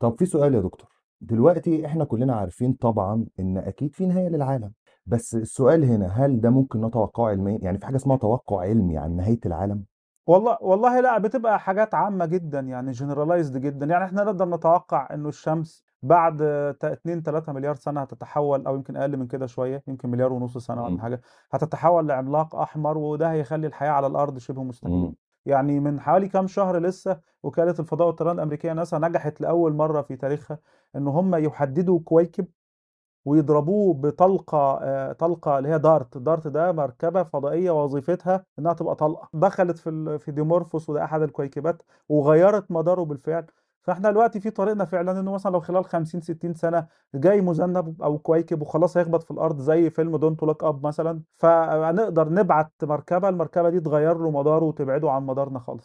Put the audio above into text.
طب في سؤال يا دكتور. دلوقتي إحنا كلنا عارفين طبعا إن أكيد في نهاية للعالم. بس السؤال هنا هل ده ممكن نتوقعه علميا؟ يعني في حاجة اسمها توقع علمي عن نهاية العالم؟ والله والله لأ، بتبقى حاجات عامة جدًا يعني generalized جدًا، يعني إحنا نقدر نتوقع إنه الشمس بعد ت 2، 3 مليار سنة هتتحول أو يمكن أقل من كده شوية، يمكن مليار ونص سنة امم حاجة، هتتحول لعملاق أحمر وده هيخلّي الحياة على الأرض شبه مستحيلة. يعني من حوالي كام شهر لسه وكالة الفضاء والطيران الأمريكية ناسا نجحت لأول مرة في تاريخها إن هم يحددوا كويكب ويضربوه بطلقة آآ طلقة اللي هي DART، DART ده مركبة فضائية وظيفتها إنها تبقى طلقة، دخلت في في ديمورفوس وده أحد الكويكبات وغيّرت مداره بالفعل، فإحنا دلوقتي في طريقنا فعلًا إنه مثلًا لو خلال 50، 60 سنة جاي مذنب أو كويكب وخلاص هيخبط في الأرض زي فيلم Don't Look Up مثلًا، فهنقدر نبعت مركبة، المركبة دي تغيّر له مداره وتبعده عن مدارنا خالص.